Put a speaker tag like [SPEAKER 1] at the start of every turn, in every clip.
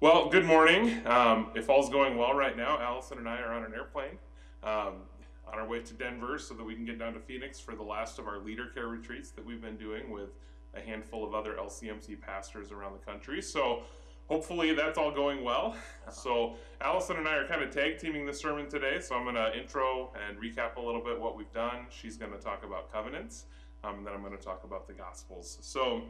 [SPEAKER 1] Well, good morning. Um, if all's going well right now, Allison and I are on an airplane um, on our way to Denver so that we can get down to Phoenix for the last of our leader care retreats that we've been doing with a handful of other LCMC pastors around the country. So hopefully that's all going well. So Allison and I are kind of tag teaming the sermon today. So I'm going to intro and recap a little bit what we've done. She's going to talk about covenants, um, and then I'm going to talk about the Gospels. So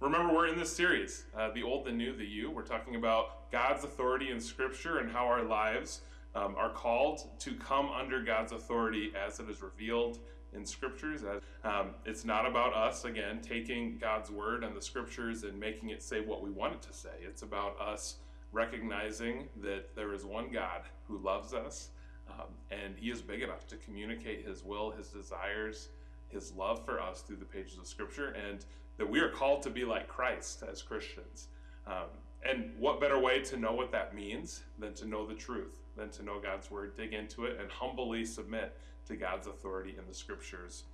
[SPEAKER 1] Remember, we're in this series, uh, The Old, the New, the You. We're talking about God's authority in Scripture and how our lives um, are called to come under God's authority as it is revealed in Scriptures. Um, it's not about us, again, taking God's Word and the Scriptures and making it say what we want it to say. It's about us recognizing that there is one God who loves us, um, and He is big enough to communicate His will, His desires, His love for us through the pages of Scripture. And that we are called to be like Christ as Christians. Um, and what better way to know what that means than to know the truth, than to know God's word, dig into it, and humbly submit to God's authority in the scriptures.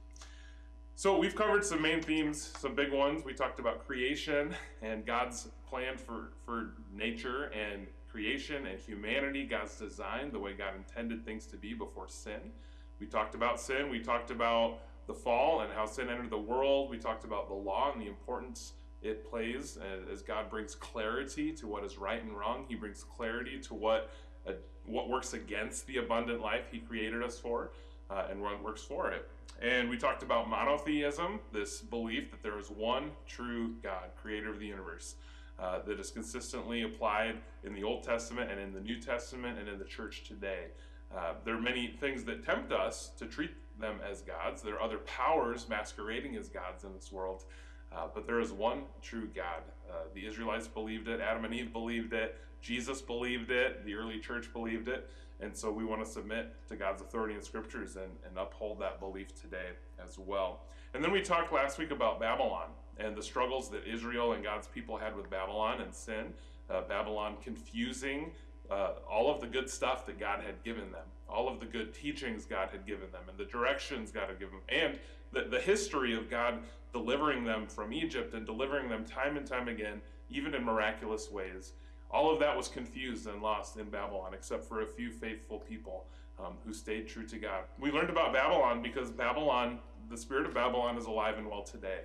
[SPEAKER 1] So, we've covered some main themes, some big ones. We talked about creation and God's plan for, for nature and creation and humanity, God's design, the way God intended things to be before sin. We talked about sin. We talked about the fall and how sin entered the world. We talked about the law and the importance it plays as God brings clarity to what is right and wrong. He brings clarity to what uh, what works against the abundant life He created us for, uh, and what works for it. And we talked about monotheism, this belief that there is one true God, creator of the universe, uh, that is consistently applied in the Old Testament and in the New Testament and in the church today. Uh, there are many things that tempt us to treat them as gods. There are other powers masquerading as gods in this world, uh, but there is one true God. Uh, the Israelites believed it, Adam and Eve believed it, Jesus believed it, the early church believed it, and so we want to submit to God's authority in scriptures and, and uphold that belief today as well. And then we talked last week about Babylon and the struggles that Israel and God's people had with Babylon and sin. Uh, Babylon confusing uh, all of the good stuff that God had given them, all of the good teachings God had given them, and the directions God had given them, and the, the history of God delivering them from Egypt and delivering them time and time again, even in miraculous ways. All of that was confused and lost in Babylon, except for a few faithful people um, who stayed true to God. We learned about Babylon because Babylon, the spirit of Babylon, is alive and well today.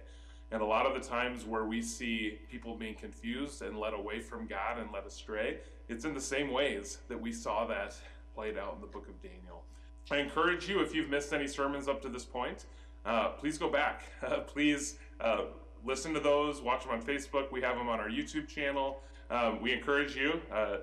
[SPEAKER 1] And a lot of the times where we see people being confused and led away from God and led astray, it's in the same ways that we saw that played out in the book of Daniel. I encourage you, if you've missed any sermons up to this point, uh, please go back. please uh, listen to those, watch them on Facebook. We have them on our YouTube channel. Um, we encourage you, uh,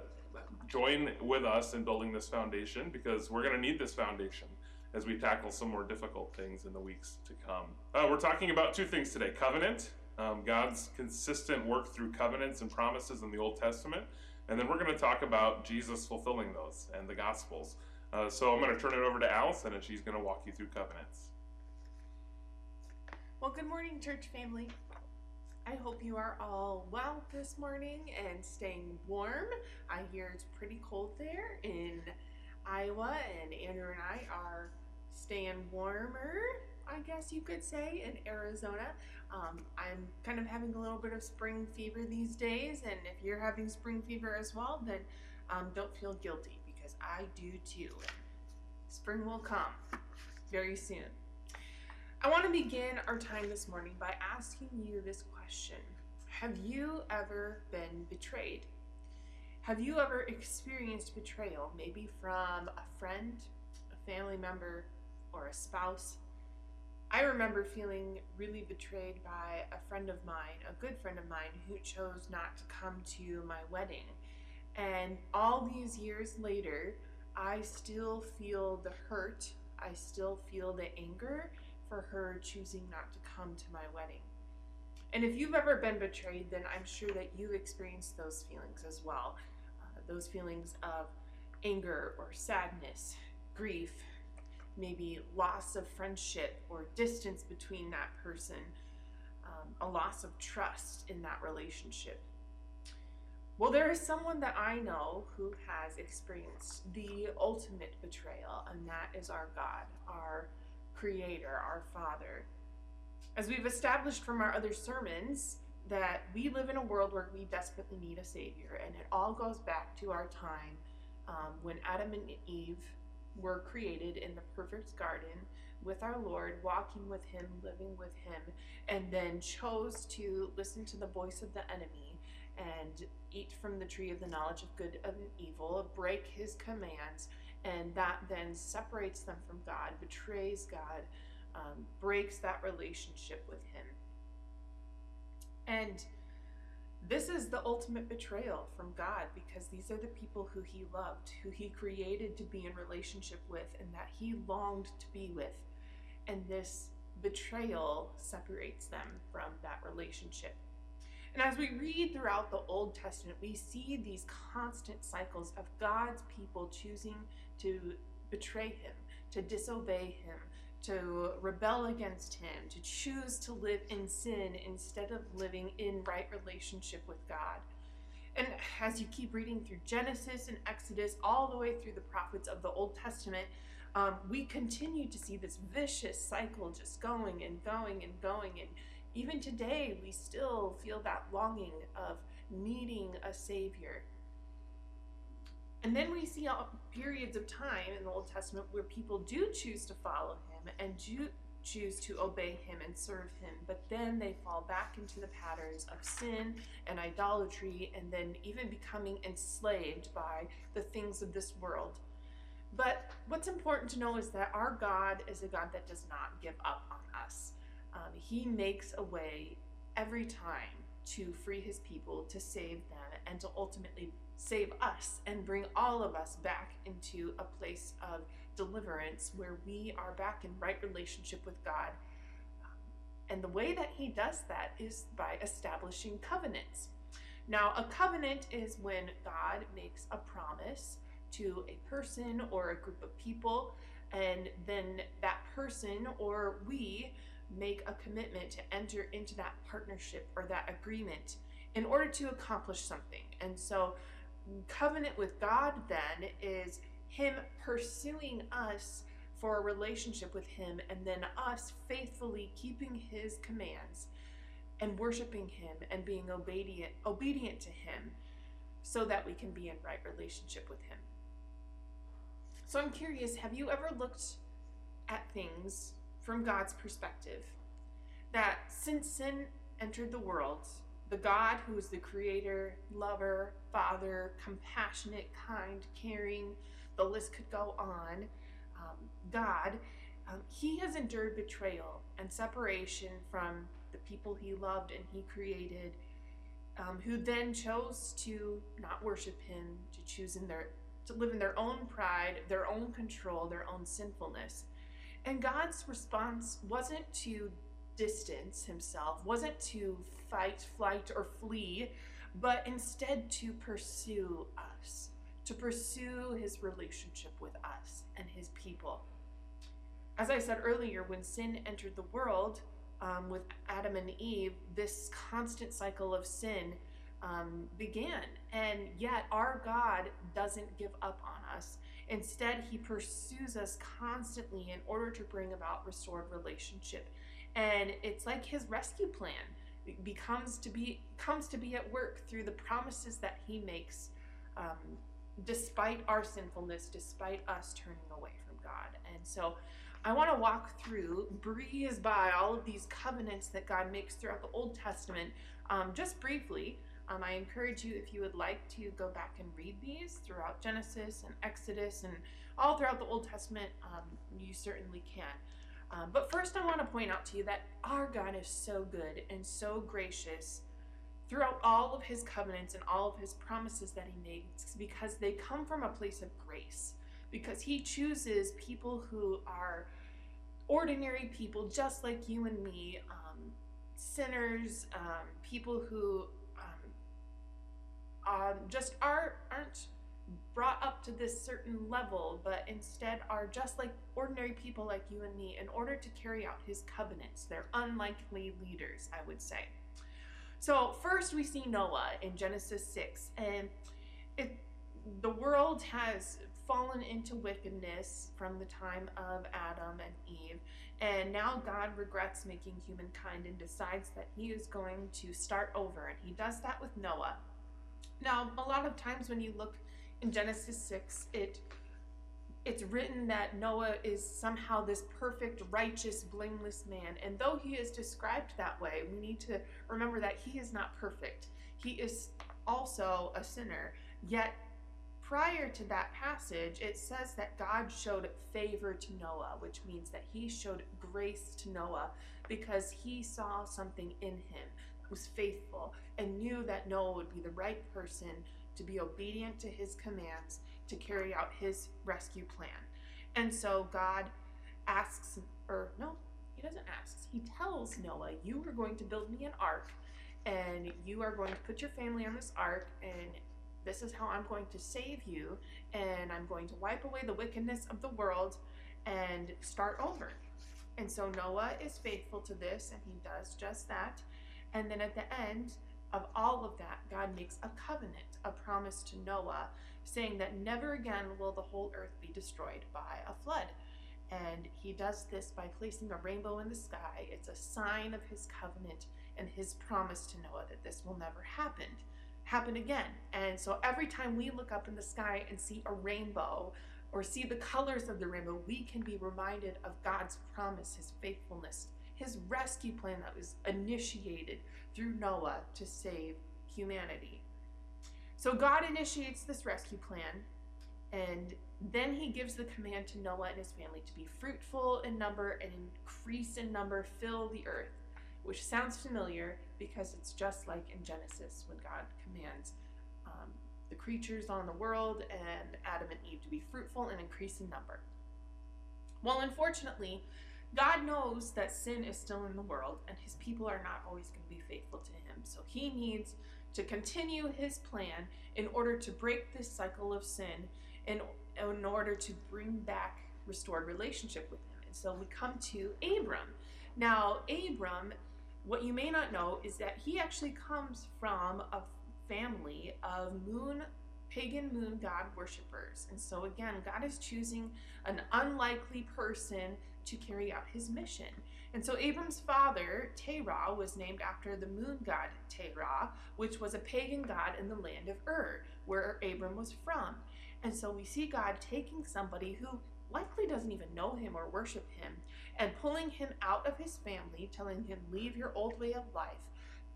[SPEAKER 1] join with us in building this foundation because we're going to need this foundation as we tackle some more difficult things in the weeks to come. Uh, we're talking about two things today covenant, um, God's consistent work through covenants and promises in the Old Testament. And then we're going to talk about Jesus fulfilling those and the Gospels. Uh, so I'm going to turn it over to Allison, and she's going to walk you through covenants.
[SPEAKER 2] Well, good morning, church family. I hope you are all well this morning and staying warm. I hear it's pretty cold there in Iowa, and Andrew and I are staying warmer, I guess you could say, in Arizona. Um, I'm kind of having a little bit of spring fever these days, and if you're having spring fever as well, then um, don't feel guilty because I do too. Spring will come very soon. I want to begin our time this morning by asking you this question Have you ever been betrayed? Have you ever experienced betrayal, maybe from a friend, a family member, or a spouse? I remember feeling really betrayed by a friend of mine, a good friend of mine, who chose not to come to my wedding. And all these years later, I still feel the hurt, I still feel the anger for her choosing not to come to my wedding. And if you've ever been betrayed, then I'm sure that you've experienced those feelings as well. Uh, those feelings of anger or sadness, grief, maybe loss of friendship or distance between that person, um, a loss of trust in that relationship. Well, there is someone that I know who has experienced the ultimate betrayal, and that is our God, our Creator, our Father. As we've established from our other sermons, that we live in a world where we desperately need a Savior, and it all goes back to our time um, when Adam and Eve were created in the perfect garden with our Lord, walking with Him, living with Him, and then chose to listen to the voice of the enemy and eat from the tree of the knowledge of good and evil, break His commands, and that then separates them from God, betrays God, um, breaks that relationship with Him. And this is the ultimate betrayal from God because these are the people who He loved, who He created to be in relationship with, and that He longed to be with. And this betrayal separates them from that relationship. And as we read throughout the Old Testament, we see these constant cycles of God's people choosing to betray Him, to disobey Him, to rebel against Him, to choose to live in sin instead of living in right relationship with God. And as you keep reading through Genesis and Exodus, all the way through the prophets of the Old Testament, um, we continue to see this vicious cycle just going and going and going. And even today, we still feel that longing of needing a Savior. And then we see periods of time in the Old Testament where people do choose to follow And do choose to obey Him and serve Him, but then they fall back into the patterns of sin and idolatry and then even becoming enslaved by the things of this world. But what's important to know is that our God is a God that does not give up on us. Um, he makes a way every time to free his people, to save them, and to ultimately save us and bring all of us back into a place of deliverance where we are back in right relationship with God. And the way that he does that is by establishing covenants. Now, a covenant is when God makes a promise to a person or a group of people, and then that person or we make a commitment to enter into that partnership or that agreement in order to accomplish something. And so, covenant with God then is Him pursuing us for a relationship with Him, and then us faithfully keeping His commands and worshiping Him and being obedient obedient to Him so that we can be in right relationship with Him. So I'm curious, have you ever looked at things from God's perspective? That since sin entered the world, the God who is the creator, lover, father, compassionate, kind, caring, the list could go on, um, God, um, he has endured betrayal and separation from the people he loved and he created, um, who then chose to not worship him, to choose in their to live in their own pride, their own control, their own sinfulness. And God's response wasn't to distance himself, wasn't to fight, flight, or flee, but instead to pursue us, to pursue his relationship with us and his people. As I said earlier, when sin entered the world um, with Adam and Eve, this constant cycle of sin um, began. And yet, our God doesn't give up on us. Instead, He pursues us constantly in order to bring about restored relationship. And it's like His rescue plan becomes to be comes to be at work through the promises that He makes, um, despite our sinfulness, despite us turning away from God. And so. I want to walk through, breeze by all of these covenants that God makes throughout the Old Testament, um, just briefly, um, I encourage you, if you would like to go back and read these throughout Genesis and Exodus and all throughout the Old Testament, um, you certainly can. Um, but first, I want to point out to you that our God is so good and so gracious throughout all of his covenants and all of his promises that he makes because they come from a place of grace. Because he chooses people who are ordinary people, just like you and me, um, sinners, um, people who um, just are aren't brought up to this certain level, but instead are just like ordinary people like you and me in order to carry out his covenants. They're unlikely leaders, I would say. So, first we see Noah in Genesis 6, and it the world has fallen into wickedness from the time of Adam and Eve, and now God regrets making humankind and decides that He is going to start over, and He does that with Noah. Now, a lot of times when you look in Genesis 6, it it's written that Noah is somehow this perfect, righteous, blameless man. And though he is described that way, we need to remember that he is not perfect. He is also a sinner. Yet, prior to that passage, it says that God showed favor to Noah, which means that he showed grace to Noah because he saw something in him, was faithful, and knew that Noah would be the right person to be obedient to his commands to carry out his rescue plan. And so God asks, or no, he doesn't ask. He tells Noah, You are going to build me an ark, and you are going to put your family on this ark, and this is how I'm going to save you, and I'm going to wipe away the wickedness of the world and start over. And so Noah is faithful to this, and he does just that. And then at the end of all of that, God makes a covenant, a promise to Noah saying that never again will the whole earth be destroyed by a flood. And he does this by placing a rainbow in the sky. It's a sign of his covenant and his promise to Noah that this will never happen happen again. And so every time we look up in the sky and see a rainbow or see the colors of the rainbow, we can be reminded of God's promise, his faithfulness, his rescue plan that was initiated through Noah to save humanity. So God initiates this rescue plan, and then he gives the command to Noah and his family to be fruitful in number and increase in number, fill the earth, which sounds familiar because it's just like in Genesis when God commands um, the creatures on the world and Adam and Eve to be fruitful and increase in number. Well, unfortunately, God knows that sin is still in the world and his people are not always going to be faithful to him. So he needs to continue his plan in order to break this cycle of sin in, in order to bring back restored relationship with him. And so we come to Abram. Now, Abram, what you may not know is that he actually comes from a family of moon pagan moon god worshippers. And so again, God is choosing an unlikely person to carry out his mission. And so Abram's father, Terah, was named after the moon god Terah, which was a pagan god in the land of Ur, where Abram was from. And so we see God taking somebody who likely doesn't even know him or worship him and pulling him out of his family, telling him, Leave your old way of life,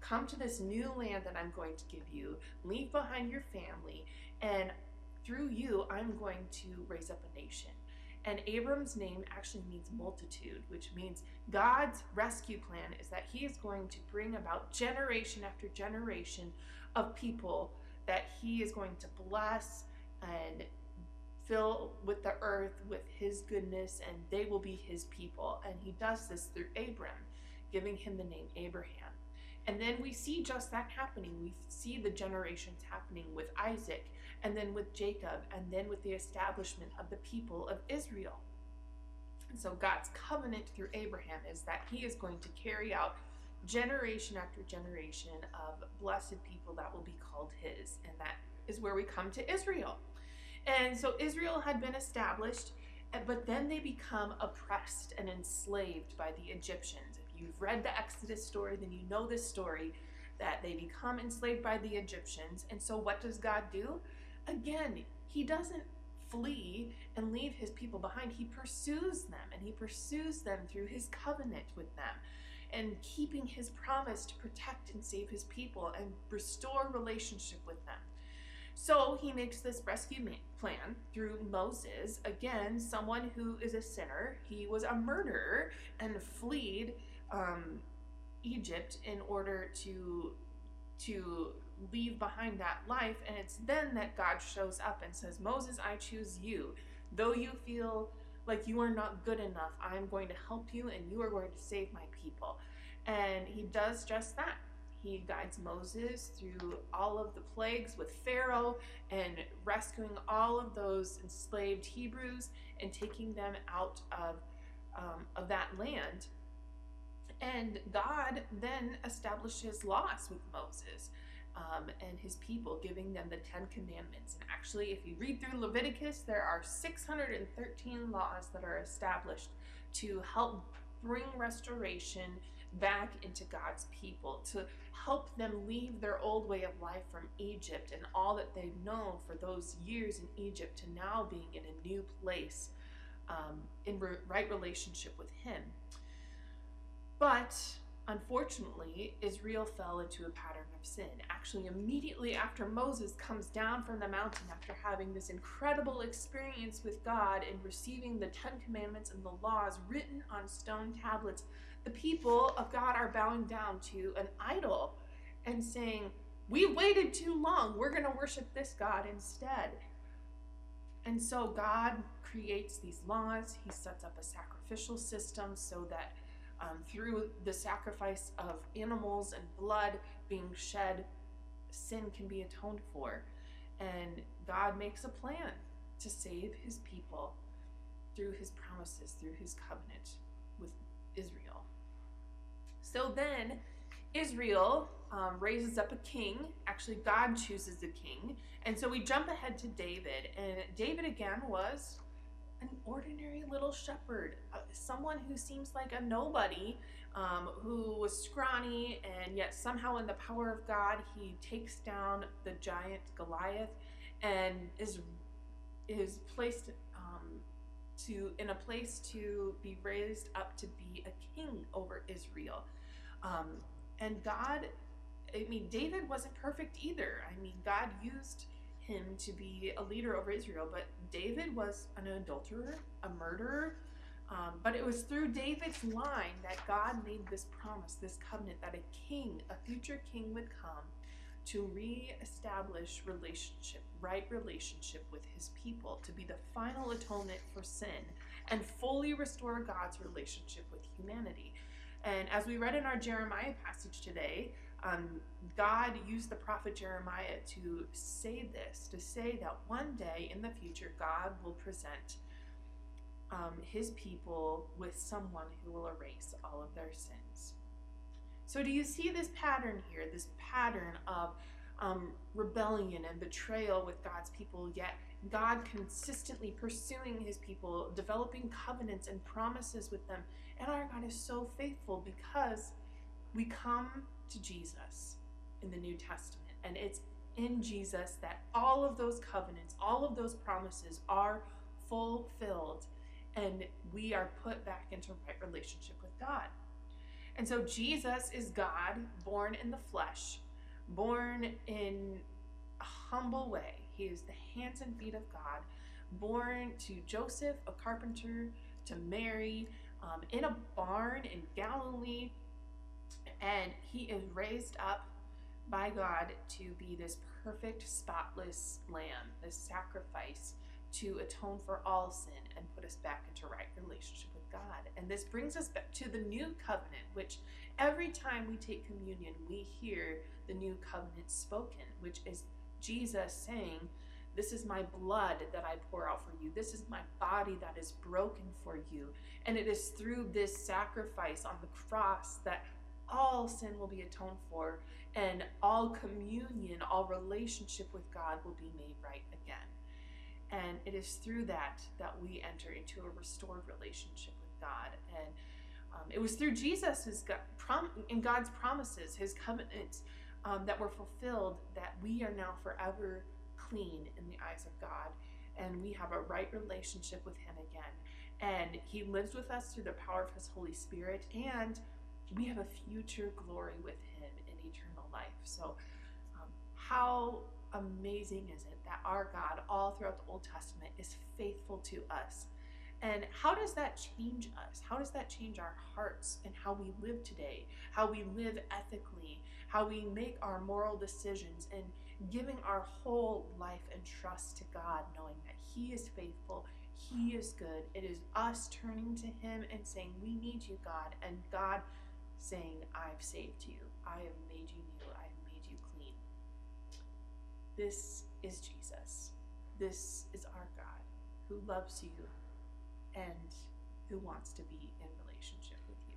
[SPEAKER 2] come to this new land that I'm going to give you, leave behind your family, and through you, I'm going to raise up a nation. And Abram's name actually means multitude, which means God's rescue plan is that he is going to bring about generation after generation of people that he is going to bless and fill with the earth with his goodness, and they will be his people. And he does this through Abram, giving him the name Abraham. And then we see just that happening. We see the generations happening with Isaac and then with Jacob, and then with the establishment of the people of Israel. And so God's covenant through Abraham is that he is going to carry out generation after generation of blessed people that will be called his. And that is where we come to Israel. And so Israel had been established, but then they become oppressed and enslaved by the Egyptians. If you've read the Exodus story, then you know this story that they become enslaved by the Egyptians. And so what does God do? Again, he doesn't flee and leave his people behind. He pursues them and he pursues them through his covenant with them and keeping his promise to protect and save his people and restore relationship with them. So he makes this rescue plan through Moses, again, someone who is a sinner. He was a murderer and fled um, Egypt in order to to leave behind that life. And it's then that God shows up and says, Moses, I choose you. Though you feel like you are not good enough, I'm going to help you and you are going to save my people. And he does just that. He guides Moses through all of the plagues with Pharaoh and rescuing all of those enslaved Hebrews and taking them out of, um, of that land. And God then establishes laws with Moses um, and his people, giving them the Ten Commandments. And actually, if you read through Leviticus, there are 613 laws that are established to help bring restoration back into God's people, to help them leave their old way of life from Egypt and all that they've known for those years in Egypt to now being in a new place um, in re- right relationship with Him. But unfortunately, Israel fell into a pattern of sin. Actually, immediately after Moses comes down from the mountain after having this incredible experience with God and receiving the Ten Commandments and the laws written on stone tablets, the people of God are bowing down to an idol and saying, We waited too long. We're going to worship this God instead. And so God creates these laws. He sets up a sacrificial system so that um, through the sacrifice of animals and blood being shed, sin can be atoned for. And God makes a plan to save his people through his promises, through his covenant with Israel. So then, Israel um, raises up a king. Actually, God chooses a king. And so we jump ahead to David. And David, again, was an ordinary little shepherd, uh, someone who seems like a nobody, um, who was scrawny, and yet somehow, in the power of God, he takes down the giant Goliath and is is placed um, to in a place to be raised up to be a king over Israel. Um, and God, I mean, David wasn't perfect either. I mean, God used him to be a leader over Israel, but David was an adulterer, a murderer. Um, but it was through David's line that God made this promise, this covenant, that a king, a future king, would come to re-establish relationship, right relationship with his people, to be the final atonement for sin, and fully restore God's relationship with humanity. And as we read in our Jeremiah passage today, um, God used the prophet Jeremiah to say this, to say that one day in the future, God will present um, his people with someone who will erase all of their sins. So, do you see this pattern here? This pattern of um, rebellion and betrayal with God's people, yet God consistently pursuing his people, developing covenants and promises with them. And our God is so faithful because we come to Jesus in the New Testament. And it's in Jesus that all of those covenants, all of those promises are fulfilled. And we are put back into right relationship with God. And so Jesus is God born in the flesh, born in a humble way. He is the hands and feet of God, born to Joseph, a carpenter, to Mary, um, in a barn in Galilee, and he is raised up by God to be this perfect, spotless lamb, this sacrifice to atone for all sin and put us back into right relationship with God. And this brings us back to the new covenant, which every time we take communion, we hear the new covenant spoken, which is Jesus saying, This is my blood that I pour out for you. This is my body that is broken for you. And it is through this sacrifice on the cross that all sin will be atoned for, and all communion, all relationship with God will be made right again. And it is through that that we enter into a restored relationship with God. And um, it was through Jesus' God, prom, in God's promises, His covenants um, that were fulfilled, that we are now forever clean in the eyes of God, and we have a right relationship with Him again. And He lives with us through the power of His Holy Spirit, and we have a future glory with him in eternal life. So, um, how amazing is it that our God, all throughout the Old Testament, is faithful to us? And how does that change us? How does that change our hearts and how we live today? How we live ethically? How we make our moral decisions and giving our whole life and trust to God, knowing that He is faithful, He is good. It is us turning to Him and saying, We need you, God. And God saying, I've saved you, I have made you new, I have made you clean. This is Jesus. This is our God who loves you and who wants to be in relationship with you.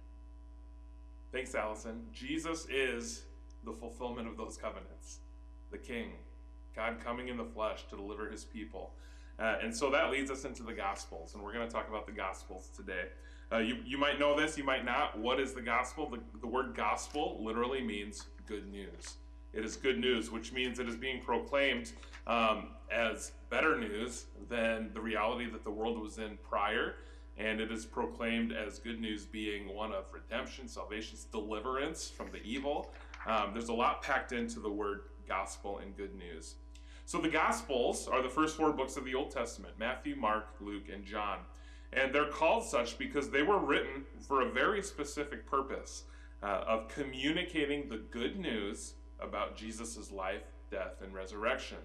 [SPEAKER 1] Thanks, Allison. Jesus is the fulfillment of those covenants. the King, God coming in the flesh to deliver his people. Uh, and so that leads us into the Gospels, and we're going to talk about the Gospels today. Uh, you, you might know this, you might not. What is the gospel? The, the word gospel literally means good news. It is good news, which means it is being proclaimed um, as better news than the reality that the world was in prior. And it is proclaimed as good news being one of redemption, salvation, deliverance from the evil. Um, there's a lot packed into the word gospel and good news. So the Gospels are the first four books of the Old Testament Matthew, Mark, Luke, and John. And they're called such because they were written for a very specific purpose uh, of communicating the good news about Jesus' life, death, and resurrection.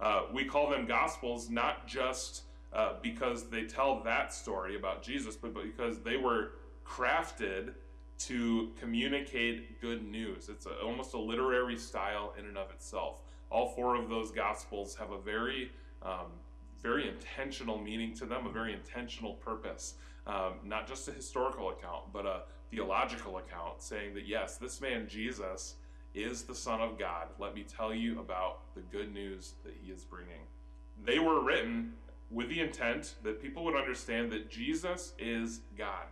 [SPEAKER 1] Uh, we call them Gospels not just uh, because they tell that story about Jesus, but because they were crafted to communicate good news. It's a, almost a literary style in and of itself. All four of those Gospels have a very um, very intentional meaning to them, a very intentional purpose. Um, not just a historical account, but a theological account saying that yes, this man Jesus is the Son of God. Let me tell you about the good news that he is bringing. They were written with the intent that people would understand that Jesus is God,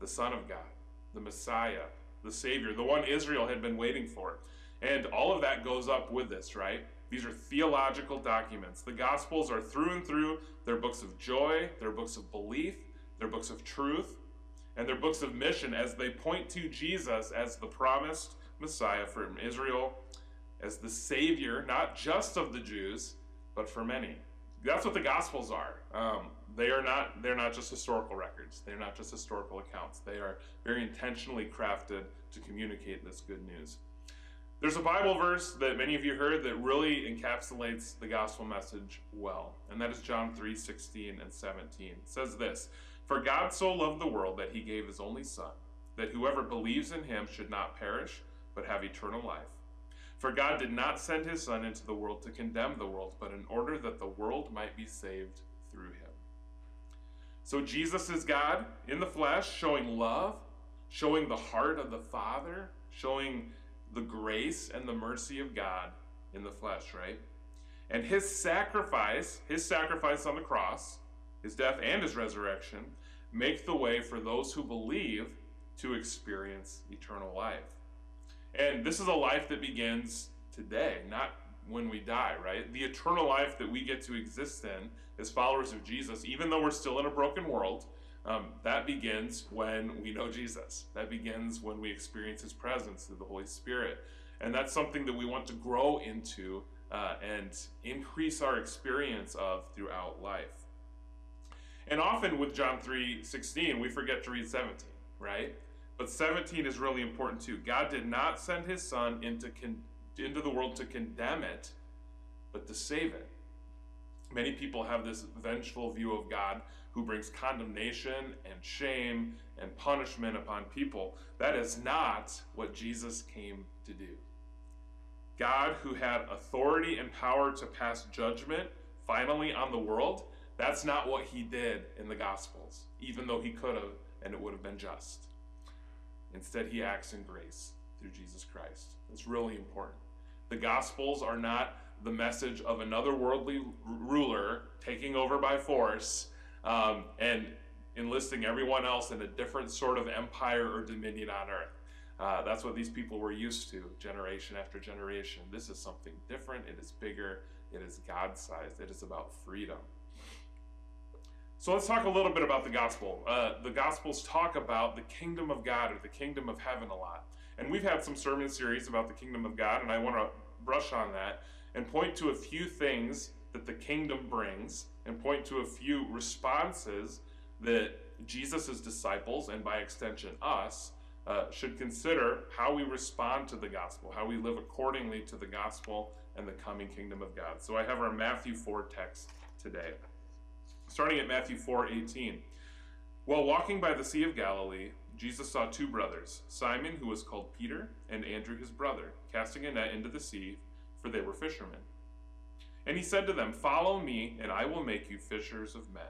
[SPEAKER 1] the Son of God, the Messiah, the Savior, the one Israel had been waiting for. And all of that goes up with this, right? These are theological documents. The Gospels are through and through. They're books of joy, they're books of belief, they're books of truth, and they're books of mission as they point to Jesus as the promised Messiah from Israel, as the Savior, not just of the Jews, but for many. That's what the Gospels are. Um, they are not. They're not just historical records. They're not just historical accounts. They are very intentionally crafted to communicate this good news. There's a Bible verse that many of you heard that really encapsulates the gospel message well, and that is John 3 16 and 17. It says this For God so loved the world that he gave his only Son, that whoever believes in him should not perish, but have eternal life. For God did not send his Son into the world to condemn the world, but in order that the world might be saved through him. So Jesus is God in the flesh, showing love, showing the heart of the Father, showing the grace and the mercy of God in the flesh, right? And his sacrifice, his sacrifice on the cross, his death and his resurrection, make the way for those who believe to experience eternal life. And this is a life that begins today, not when we die, right? The eternal life that we get to exist in as followers of Jesus, even though we're still in a broken world, um, that begins when we know Jesus. That begins when we experience His presence through the Holy Spirit. And that's something that we want to grow into uh, and increase our experience of throughout life. And often with John 3 16, we forget to read 17, right? But 17 is really important too. God did not send his son into, con- into the world to condemn it, but to save it. Many people have this vengeful view of God who brings condemnation and shame and punishment upon people. That is not what Jesus came to do. God, who had authority and power to pass judgment finally on the world, that's not what he did in the Gospels, even though he could have and it would have been just. Instead, he acts in grace through Jesus Christ. It's really important. The Gospels are not the message of another worldly ruler taking over by force um, and enlisting everyone else in a different sort of empire or dominion on earth. Uh, that's what these people were used to, generation after generation. This is something different. It is bigger. It is God sized. It is about freedom. So let's talk a little bit about the gospel. Uh, the gospels talk about the kingdom of God or the kingdom of heaven a lot. And we've had some sermon series about the kingdom of God, and I want to brush on that and point to a few things that the kingdom brings and point to a few responses that Jesus' disciples, and by extension us, uh, should consider how we respond to the gospel, how we live accordingly to the gospel and the coming kingdom of God. So I have our Matthew 4 text today. Starting at Matthew 4 18. While walking by the Sea of Galilee, Jesus saw two brothers, Simon, who was called Peter, and Andrew, his brother, casting a net into the sea, for they were fishermen. And he said to them, Follow me, and I will make you fishers of men.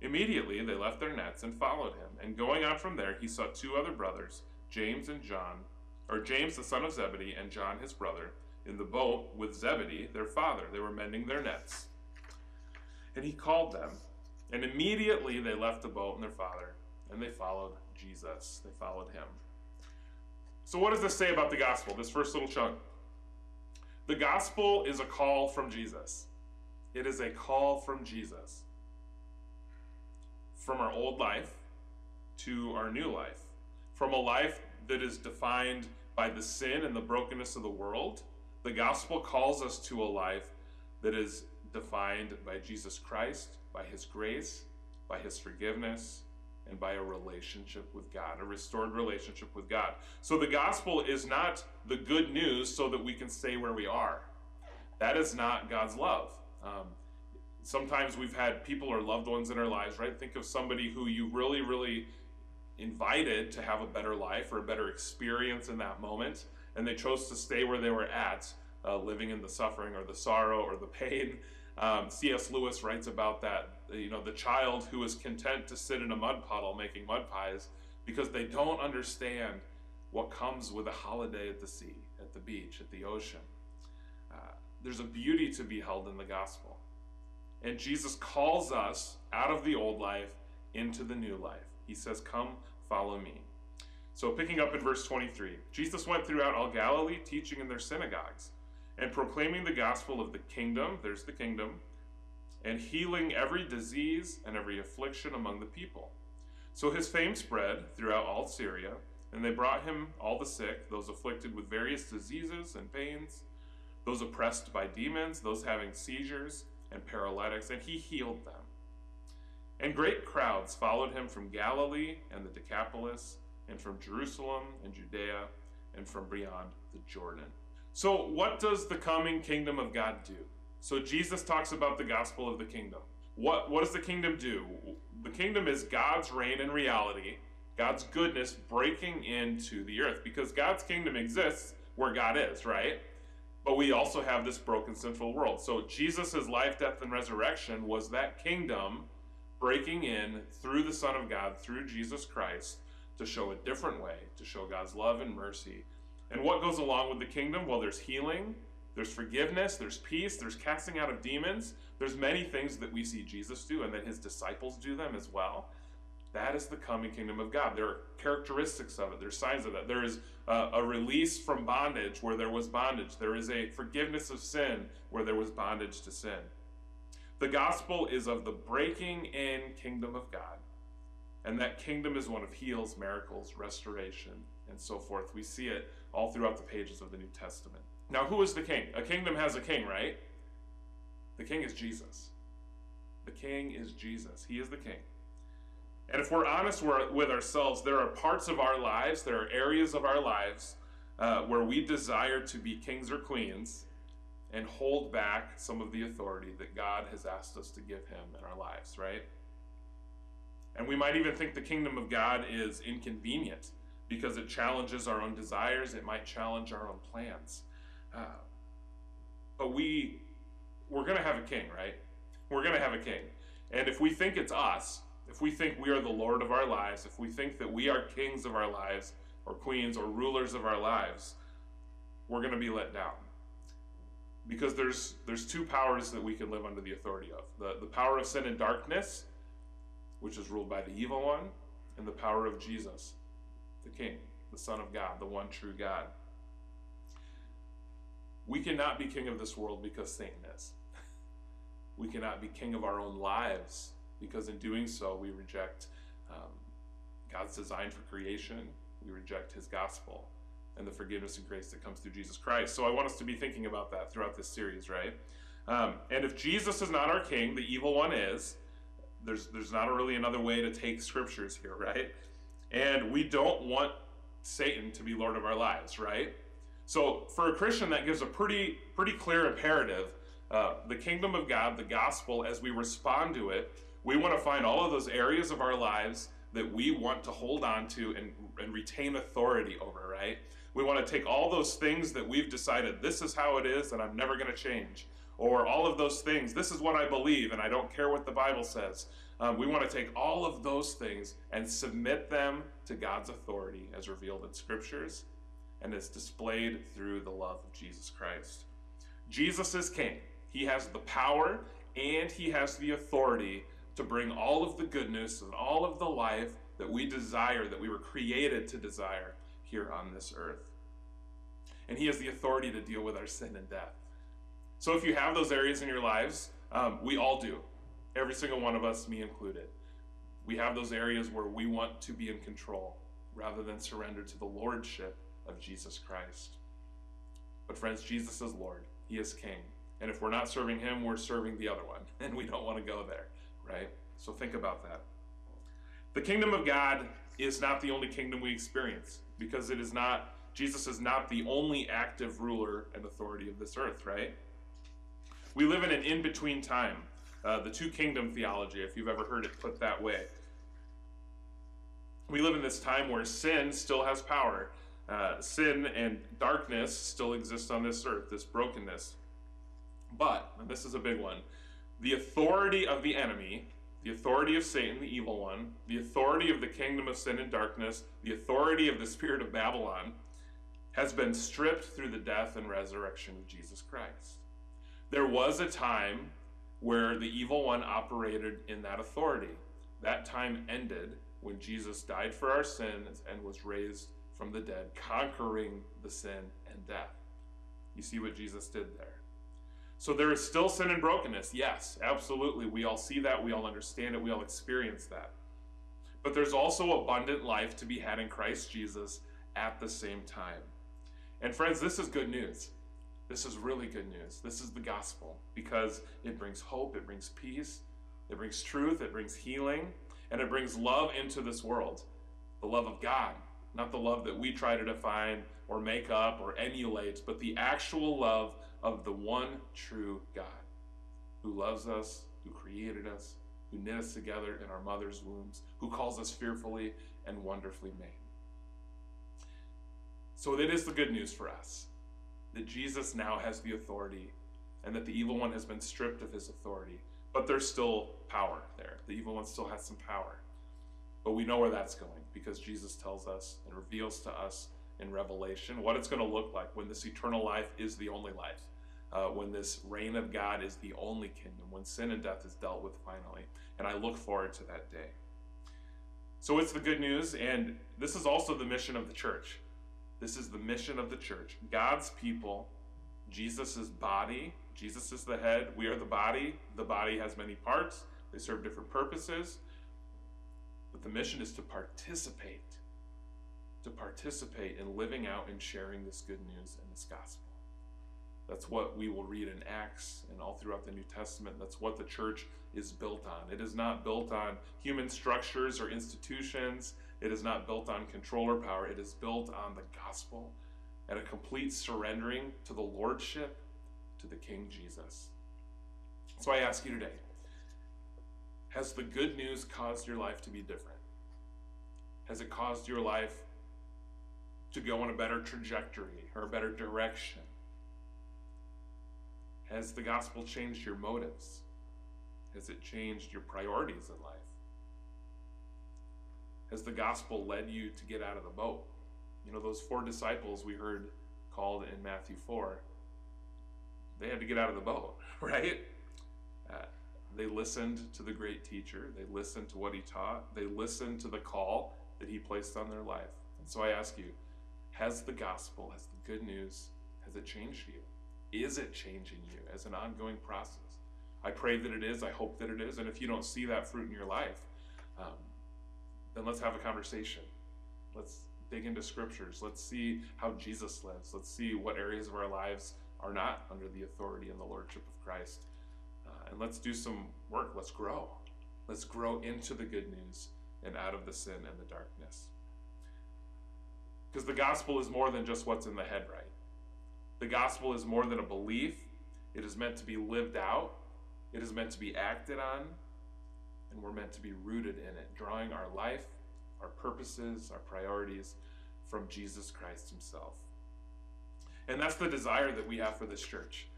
[SPEAKER 1] Immediately they left their nets and followed him. And going on from there, he saw two other brothers, James and John, or James the son of Zebedee, and John his brother, in the boat with Zebedee, their father. They were mending their nets. And he called them, and immediately they left the boat and their father, and they followed Jesus. They followed him. So, what does this say about the gospel, this first little chunk? The gospel is a call from Jesus. It is a call from Jesus. From our old life to our new life. From a life that is defined by the sin and the brokenness of the world, the gospel calls us to a life that is defined by Jesus Christ, by his grace, by his forgiveness, and by a relationship with God, a restored relationship with God. So the gospel is not the good news so that we can stay where we are. That is not God's love. Um, sometimes we've had people or loved ones in our lives, right? Think of somebody who you really, really invited to have a better life or a better experience in that moment, and they chose to stay where they were at, uh, living in the suffering or the sorrow or the pain. Um, C.S. Lewis writes about that. You know, the child who is content to sit in a mud puddle making mud pies because they don't understand what comes with a holiday at the sea, at the beach, at the ocean. Uh, there's a beauty to be held in the gospel. And Jesus calls us out of the old life into the new life. He says, Come, follow me. So, picking up in verse 23, Jesus went throughout all Galilee, teaching in their synagogues and proclaiming the gospel of the kingdom, there's the kingdom, and healing every disease and every affliction among the people. So his fame spread throughout all Syria, and they brought him all the sick, those afflicted with various diseases and pains, those oppressed by demons, those having seizures and paralytics, and he healed them. And great crowds followed him from Galilee and the Decapolis, and from Jerusalem and Judea, and from beyond the Jordan. So, what does the coming kingdom of God do? So, Jesus talks about the gospel of the kingdom. What, what does the kingdom do? The kingdom is God's reign and reality, God's goodness breaking into the earth, because God's kingdom exists where God is, right? But we also have this broken, sinful world. So, Jesus' life, death, and resurrection was that kingdom breaking in through the Son of God, through Jesus Christ, to show a different way, to show God's love and mercy and what goes along with the kingdom? Well, there's healing, there's forgiveness, there's peace, there's casting out of demons. There's many things that we see Jesus do and that his disciples do them as well. That is the coming kingdom of God. There are characteristics of it. There's signs of that. There is a, a release from bondage where there was bondage. There is a forgiveness of sin where there was bondage to sin. The gospel is of the breaking in kingdom of God. And that kingdom is one of heals, miracles, restoration, and so forth. We see it all throughout the pages of the New Testament. Now, who is the king? A kingdom has a king, right? The king is Jesus. The king is Jesus. He is the king. And if we're honest with ourselves, there are parts of our lives, there are areas of our lives uh, where we desire to be kings or queens and hold back some of the authority that God has asked us to give him in our lives, right? And we might even think the kingdom of God is inconvenient because it challenges our own desires, it might challenge our own plans. Uh, but we, we're going to have a king, right? We're going to have a king. And if we think it's us, if we think we are the Lord of our lives, if we think that we are kings of our lives, or queens, or rulers of our lives, we're going to be let down. Because there's there's two powers that we can live under the authority of. The, the power of sin and darkness, which is ruled by the evil one, and the power of Jesus, the King, the Son of God, the one true God. We cannot be king of this world because Satan is. We cannot be king of our own lives because in doing so we reject um, God's design for creation, we reject his gospel and the forgiveness and grace that comes through Jesus Christ. So I want us to be thinking about that throughout this series, right? Um, and if Jesus is not our king, the evil one is. There's there's not really another way to take scriptures here, right? And we don't want Satan to be Lord of our lives, right? So for a Christian, that gives a pretty pretty clear imperative. Uh, the kingdom of God, the gospel, as we respond to it, we want to find all of those areas of our lives that we want to hold on to and, and retain authority over, right? We want to take all those things that we've decided this is how it is and I'm never going to change. Or all of those things, this is what I believe and I don't care what the Bible says. Um, we want to take all of those things and submit them to God's authority as revealed in scriptures and is displayed through the love of Jesus Christ. Jesus is king. He has the power and he has the authority to bring all of the goodness and all of the life that we desire, that we were created to desire here on this earth. And he has the authority to deal with our sin and death. So if you have those areas in your lives, um, we all do. Every single one of us, me included. We have those areas where we want to be in control rather than surrender to the lordship of Jesus Christ. But, friends, Jesus is Lord, He is King. And if we're not serving Him, we're serving the other one. And we don't want to go there, right? So think about that. The kingdom of God is not the only kingdom we experience because it is not, Jesus is not the only active ruler and authority of this earth, right? We live in an in between time. Uh, the two kingdom theology, if you've ever heard it put that way. We live in this time where sin still has power. Uh, sin and darkness still exist on this earth, this brokenness. But, and this is a big one, the authority of the enemy, the authority of Satan, the evil one, the authority of the kingdom of sin and darkness, the authority of the spirit of Babylon, has been stripped through the death and resurrection of Jesus Christ. There was a time where the evil one operated in that authority. That time ended when Jesus died for our sins and was raised from the dead, conquering the sin and death. You see what Jesus did there. So there is still sin and brokenness. Yes, absolutely. We all see that. We all understand it. We all experience that. But there's also abundant life to be had in Christ Jesus at the same time. And friends, this is good news. This is really good news. This is the gospel because it brings hope, it brings peace, it brings truth, it brings healing, and it brings love into this world. The love of God, not the love that we try to define or make up or emulate, but the actual love of the one true God who loves us, who created us, who knit us together in our mother's wombs, who calls us fearfully and wonderfully made. So that is the good news for us that Jesus now has the authority and that the evil one has been stripped of his authority. But there's still power there. The evil one still has some power. But we know where that's going because Jesus tells us and reveals to us in Revelation what it's going to look like when this eternal life is the only life, uh, when this reign of God is the only kingdom, when sin and death is dealt with finally. And I look forward to that day. So it's the good news, and this is also the mission of the church. This is the mission of the church. God's people, Jesus' body, Jesus is the head, we are the body. The body has many parts, they serve different purposes. But the mission is to participate, to participate in living out and sharing this good news and this gospel. That's what we will read in Acts and all throughout the New Testament. That's what the church is built on. It is not built on human structures or institutions. It is not built on control or power. It is built on the gospel and a complete surrendering to the lordship to the King Jesus. So I ask you today Has the good news caused your life to be different? Has it caused your life to go on a better trajectory or a better direction? Has the gospel changed your motives? Has it changed your priorities in life? Has the gospel led you to get out of the boat? You know, those four disciples we heard called in Matthew 4, they had to get out of the boat, right? Uh, they listened to the great teacher. They listened to what he taught. They listened to the call that he placed on their life. And so I ask you, has the gospel, has the good news, has it changed you? Is it changing you as an ongoing process? I pray that it is. I hope that it is. And if you don't see that fruit in your life, um, then let's have a conversation. Let's dig into scriptures. Let's see how Jesus lives. Let's see what areas of our lives are not under the authority and the lordship of Christ. And let's do some work. Let's grow. Let's grow into the good news and out of the sin and the darkness. Because the gospel is more than just what's in the head, right? The gospel is more than a belief, it is meant to be lived out, it is meant to be acted on, and we're meant to be rooted in it, drawing our life, our purposes, our priorities from Jesus Christ Himself. And that's the desire that we have for this church.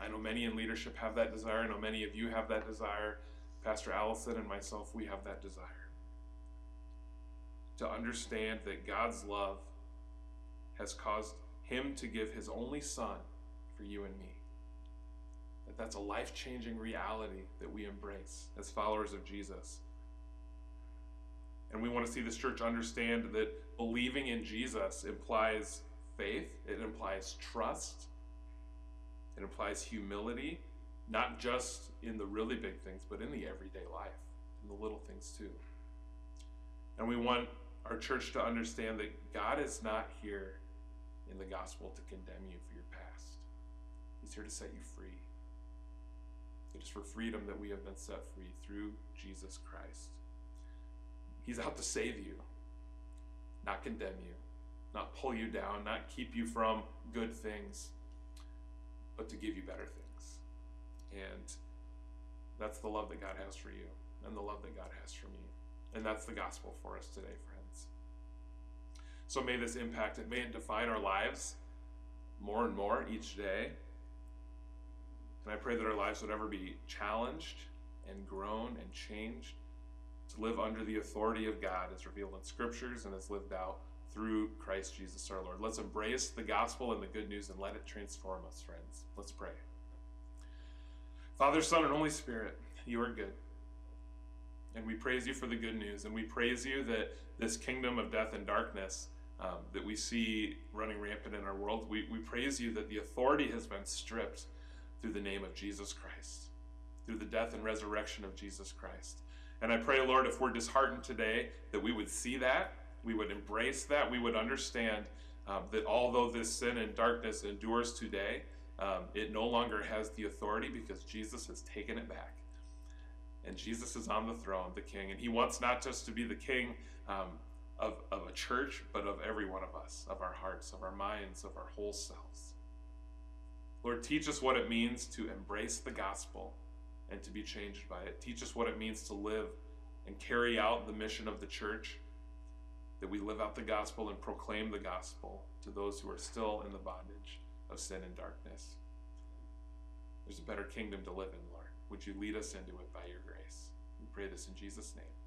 [SPEAKER 1] I know many in leadership have that desire. I know many of you have that desire. Pastor Allison and myself, we have that desire. To understand that God's love has caused him to give his only son for you and me. That that's a life-changing reality that we embrace as followers of Jesus. And we want to see this church understand that believing in Jesus implies faith, it implies trust, it implies humility, not just in the really big things, but in the everyday life, in the little things too. And we want our church to understand that God is not here in the gospel to condemn you for your past. He's here to set you free. It is for freedom that we have been set free through Jesus Christ. He's out to save you, not condemn you, not pull you down, not keep you from good things, but to give you better things. And that's the love that God has for you and the love that God has for me. And that's the gospel for us today, friends. So may this impact it, may it define our lives more and more each day. And I pray that our lives would ever be challenged and grown and changed to live under the authority of God as revealed in scriptures and as lived out through Christ Jesus our Lord. Let's embrace the gospel and the good news and let it transform us, friends. Let's pray. Father, Son, and Holy Spirit, you are good. And we praise you for the good news. And we praise you that this kingdom of death and darkness um, that we see running rampant in our world, we, we praise you that the authority has been stripped through the name of Jesus Christ, through the death and resurrection of Jesus Christ. And I pray, Lord, if we're disheartened today, that we would see that, we would embrace that, we would understand um, that although this sin and darkness endures today, um, it no longer has the authority because Jesus has taken it back. And Jesus is on the throne, the king. And he wants not just to be the king um, of, of a church, but of every one of us, of our hearts, of our minds, of our whole selves. Lord, teach us what it means to embrace the gospel and to be changed by it. Teach us what it means to live and carry out the mission of the church, that we live out the gospel and proclaim the gospel to those who are still in the bondage of sin and darkness. There's a better kingdom to live in, Lord. Would you lead us into it by your grace? We pray this in Jesus' name.